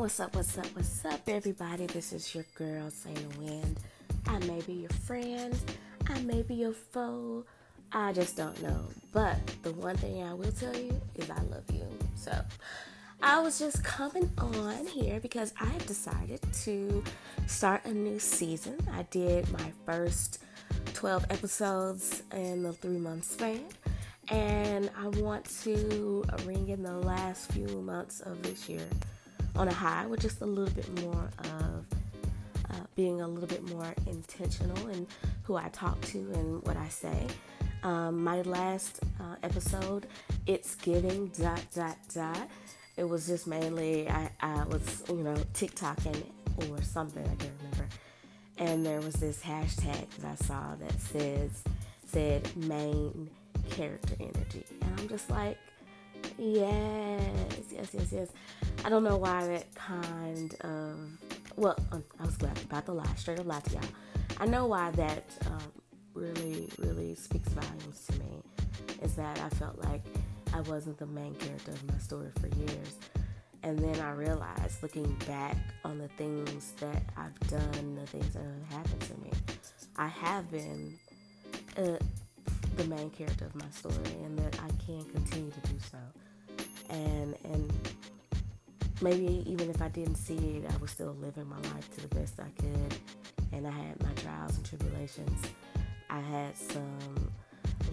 What's up, what's up, what's up, everybody? This is your girl, Saint Wind. I may be your friend, I may be your foe, I just don't know. But the one thing I will tell you is I love you. So I was just coming on here because I have decided to start a new season. I did my first 12 episodes in the three month span. And I want to ring in the last few months of this year on a high with just a little bit more of uh, being a little bit more intentional in who I talk to and what I say. Um, my last uh, episode, it's giving dot dot dot. It was just mainly I, I was you know TikToking or something I can't remember, and there was this hashtag that I saw that says said main character energy, and I'm just like, yes, yes, yes, yes. I don't know why that kind of well, um, I was glad about the lie, straight up lie to y'all. I know why that um, really, really speaks volumes to me is that I felt like I wasn't the main character of my story for years. And then I realized, looking back on the things that I've done, the things that have happened to me, I have been uh, the main character of my story, and that I can continue to do so. And and maybe even if I didn't see it, I was still living my life to the best I could. And I had my trials and tribulations. I had some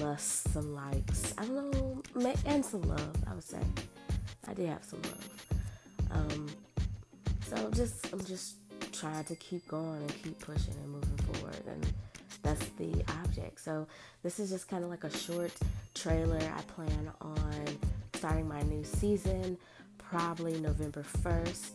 lusts, some likes, I don't know, and some love, I would say. I did have some love. Um, so I'm just, I'm just trying to keep going and keep pushing and moving forward. And that's the object. So this is just kind of like a short trailer. I plan on starting my new season probably November 1st.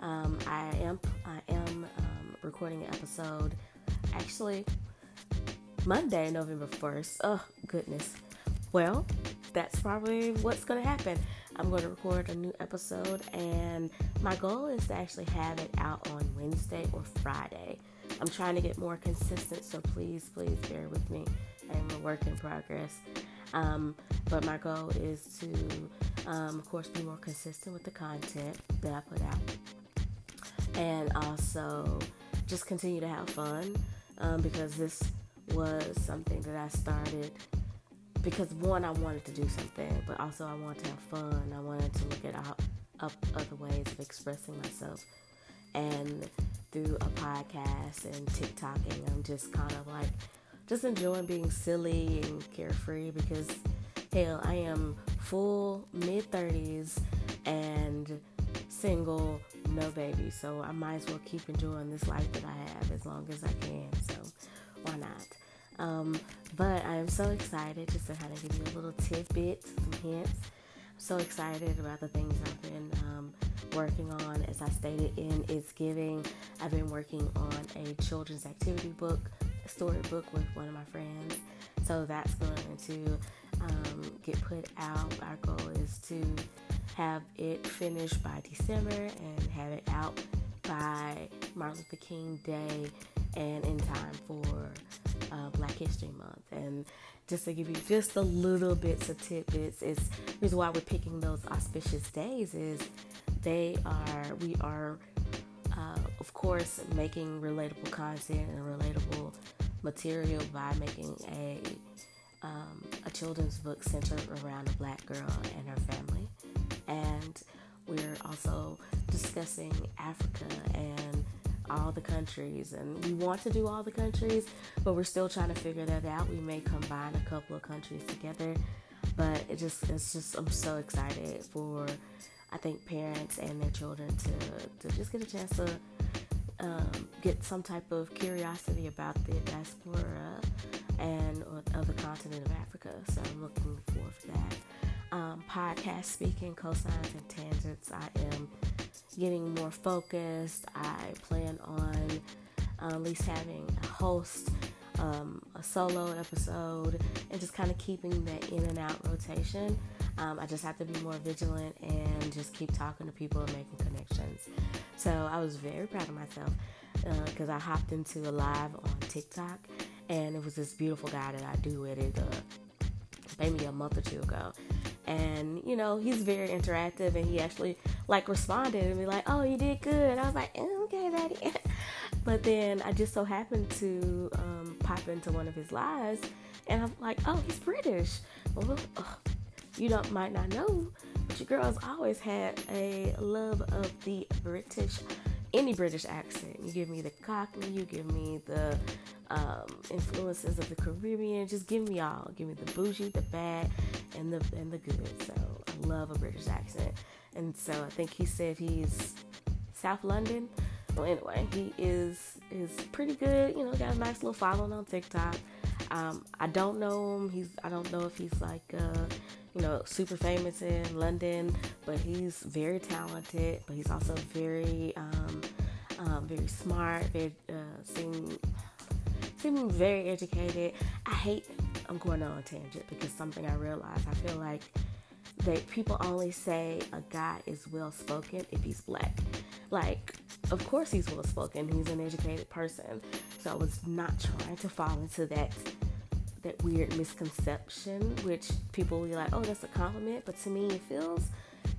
Um, I am I am um, recording an episode actually Monday, November 1st. Oh, goodness. Well, that's probably what's going to happen. I'm going to record a new episode, and my goal is to actually have it out on Wednesday or Friday. I'm trying to get more consistent, so please, please bear with me. I'm a work in progress. Um, but my goal is to, um, of course, be more consistent with the content that I put out, and also just continue to have fun um, because this was something that I started because one, I wanted to do something, but also I wanted to have fun. I wanted to look at up, other ways of expressing myself, and through a podcast and TikToking, I'm just kind of like just enjoying being silly and carefree because hell, I am full mid 30s and single, no baby. So I might as well keep enjoying this life that I have as long as I can. So why not? Um, but I am so excited just to kind of give you a little tidbit, some hints. I'm so excited about the things I've been um, working on. As I stated in It's Giving, I've been working on a children's activity book a storybook with one of my friends. So that's going to um, get put out. Our goal is to have it finished by December and have it out by Martin Luther King Day and in time for uh, Black History Month. And just to give you just a little bits of tidbits, is reason why we're picking those auspicious days is they are we are uh, of course making relatable content and relatable material by making a um, a children's book centered around a black girl and her family, and we're also discussing Africa and all the countries. And we want to do all the countries but we're still trying to figure that out. We may combine a couple of countries together but it just it's just i'm so excited for i think parents and their children to to just get a chance to um, get some type of curiosity about the diaspora and of the continent of Africa. So I'm looking forward to that. Um, podcast speaking, cosigns and tangents. I am getting more focused. I plan on uh, at least having a host, um, a solo episode, and just kind of keeping that in and out rotation. Um, I just have to be more vigilant and just keep talking to people and making connections. So I was very proud of myself because uh, I hopped into a live on TikTok and it was this beautiful guy that I do with it uh, maybe a month or two ago. and you know he's very interactive and he actually like responded and be like oh you did good i was like mm, okay daddy but then i just so happened to um, pop into one of his lives and i'm like oh he's british well, you don't might not know your girl's always had a love of the british any british accent you give me the cockney you give me the um, influences of the Caribbean. Just give me all. Give me the bougie, the bad, and the and the good. So I love a British accent. And so I think he said he's South London. Well, anyway, he is is pretty good. You know, got a nice little following on TikTok. Um, I don't know him. He's I don't know if he's like uh, you know super famous in London, but he's very talented. But he's also very um, um, very smart. Very uh, seem seem very educated. I hate, I'm going on a tangent because something I realized, I feel like that people only say a guy is well spoken if he's black. Like, of course he's well spoken, he's an educated person. So I was not trying to fall into that that weird misconception, which people will be like, oh, that's a compliment. But to me, it feels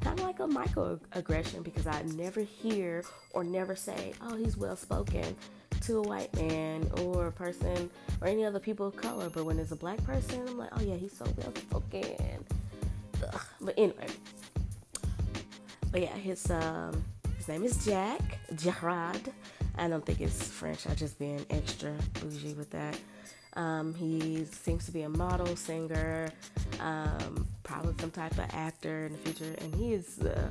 kind of like a microaggression because I never hear or never say, oh, he's well spoken to a white man or a person or any other people of color. But when it's a black person, I'm like, oh yeah, he's so well spoken. But anyway, but yeah, his um his name is Jack Gerard. I don't think it's French. I just being extra bougie with that. Um, he seems to be a model, singer, um, probably some type of actor in the future, and he is uh,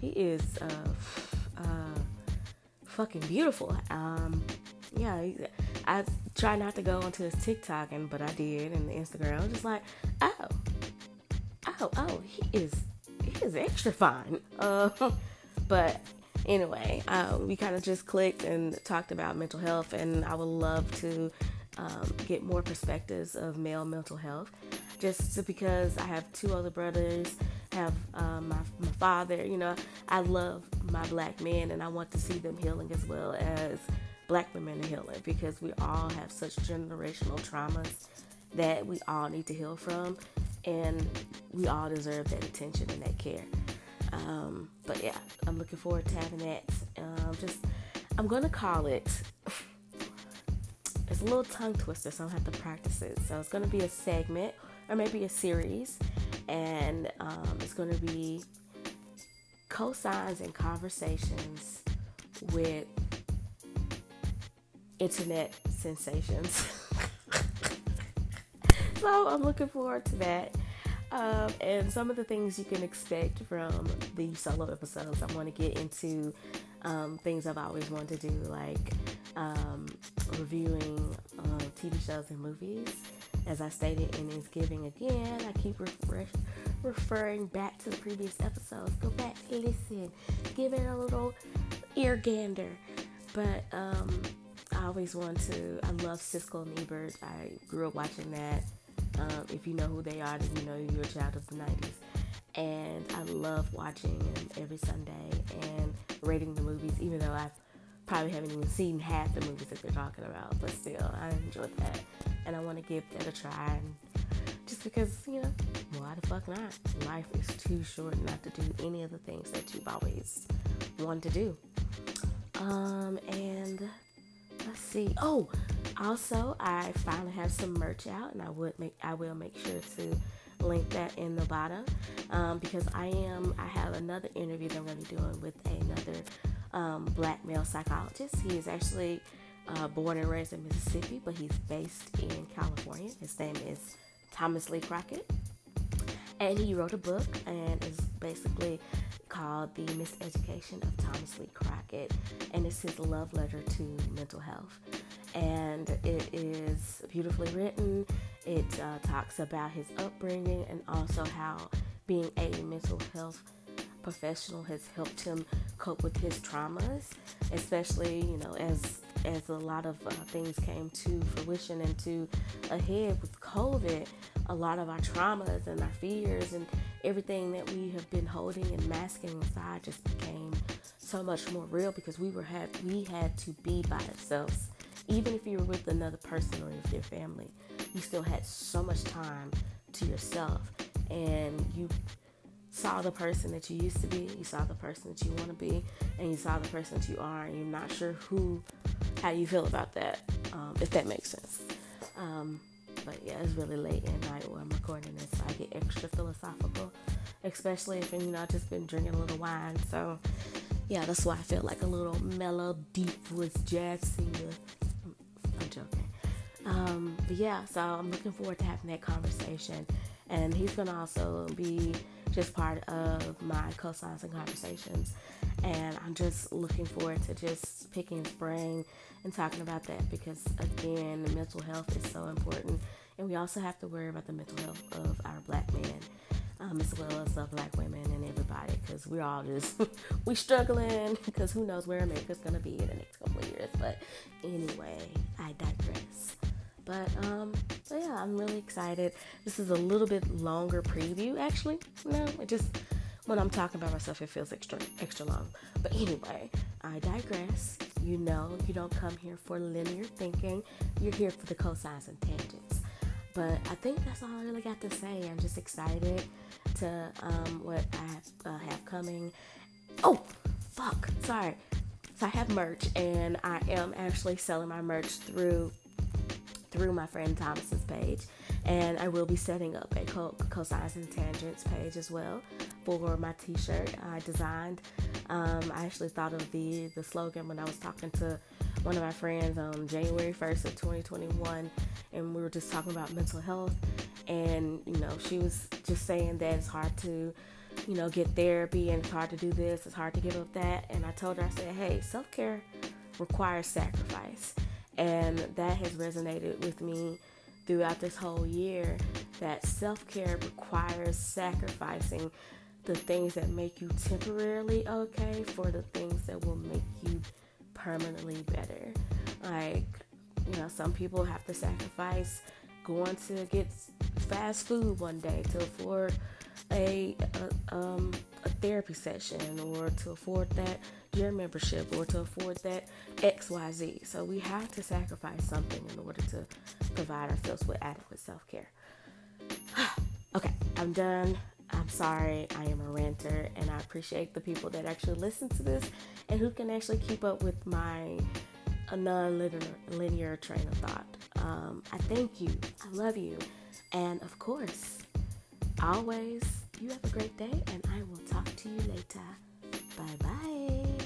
he is uh, uh, fucking beautiful. Um, yeah, I try not to go onto his TikTok, and but I did, and the Instagram. I was just like, oh, oh, oh, he is he is extra fine. Uh, but anyway, uh, we kind of just clicked and talked about mental health, and I would love to um, get more perspectives of male mental health. Just because I have two older brothers, have um, my, my father, you know, I love my black men and I want to see them healing as well as black women healing because we all have such generational traumas that we all need to heal from and we all deserve that attention and that care. Um, but yeah, I'm looking forward to having that. Um, just, I'm to call it. It's a little tongue twister, so I have to practice it. So it's going to be a segment or maybe a series, and um, it's going to be cosigns and conversations with internet sensations. so I'm looking forward to that. Um, and some of the things you can expect from the solo episodes, I want to get into um, things I've always wanted to do, like um, reviewing uh, TV shows and movies. As I stated in It's Giving Again, I keep referring back to the previous episodes. Go back, listen, give it a little ear gander. But um, I always want to. I love Siskel and Ebert. I grew up watching that. Um, if you know who they are, then you know you're a child of the 90s. And I love watching them every Sunday and rating the movies, even though I probably haven't even seen half the movies that they're talking about. But still, I enjoy that. And I want to give that a try. And just because, you know, why the fuck not? Life is too short not to do any of the things that you've always wanted to do. Um, and let's see. Oh, also, I finally have some merch out, and I would make I will make sure to link that in the bottom um, because I am I have another interview that I'm going to be doing with another um, black male psychologist. He is actually uh, born and raised in Mississippi, but he's based in California. His name is Thomas Lee Crockett, and he wrote a book and is basically called The Miseducation of Thomas Lee Crockett, and it's his love letter to mental health. And it is beautifully written. It uh, talks about his upbringing and also how being a mental health professional has helped him cope with his traumas, especially you know as as a lot of uh, things came to fruition and to a head with COVID, a lot of our traumas and our fears and everything that we have been holding and masking inside just became so much more real because we were had we had to be by ourselves. Even if you were with another person or with your family, you still had so much time to yourself. and you saw the person that you used to be, you saw the person that you want to be, and you saw the person that you are, and you're not sure who, how you feel about that, um, if that makes sense. Um, but yeah, it's really late at night where I'm recording this, so I get extra philosophical, especially if you know I've just been drinking a little wine. So yeah, that's why I feel like a little mellow, deep voice jazz singer. I'm joking. Um, but yeah, so I'm looking forward to having that conversation, and he's gonna also be just part of my co-signs and conversations. And I'm just looking forward to just picking his brain and talking about that because again, mental health is so important, and we also have to worry about the mental health of our black men. Um, as well as the black women and everybody, because we're all just we struggling. Because who knows where America's gonna be in the next couple of years. But anyway, I digress. But um, so yeah, I'm really excited. This is a little bit longer preview, actually. No, it just when I'm talking about myself, it feels extra extra long. But anyway, I digress. You know, you don't come here for linear thinking. You're here for the cosines and tangents. But I think that's all I really got to say. I'm just excited to um, what I uh, have coming. Oh, fuck! Sorry. So I have merch, and I am actually selling my merch through through my friend Thomas's page. And I will be setting up a co- cosines and tangents page as well for my t-shirt I designed. Um, I actually thought of the the slogan when I was talking to one of my friends on January 1st of 2021 and we were just talking about mental health and you know she was just saying that it's hard to you know get therapy and it's hard to do this it's hard to give up that and I told her I said hey self-care requires sacrifice and that has resonated with me throughout this whole year that self care requires sacrificing the things that make you temporarily okay for the things that will make you permanently better. Like, you know, some people have to sacrifice going to get fast food one day to afford a, a, um, a therapy session or to afford that gym membership or to afford that XYZ. So we have to sacrifice something in order to provide ourselves with adequate self care. okay, I'm done. I'm sorry, I am a ranter, and I appreciate the people that actually listen to this and who can actually keep up with my non-linear train of thought. Um, I thank you. I love you. And of course, always, you have a great day, and I will talk to you later. Bye bye.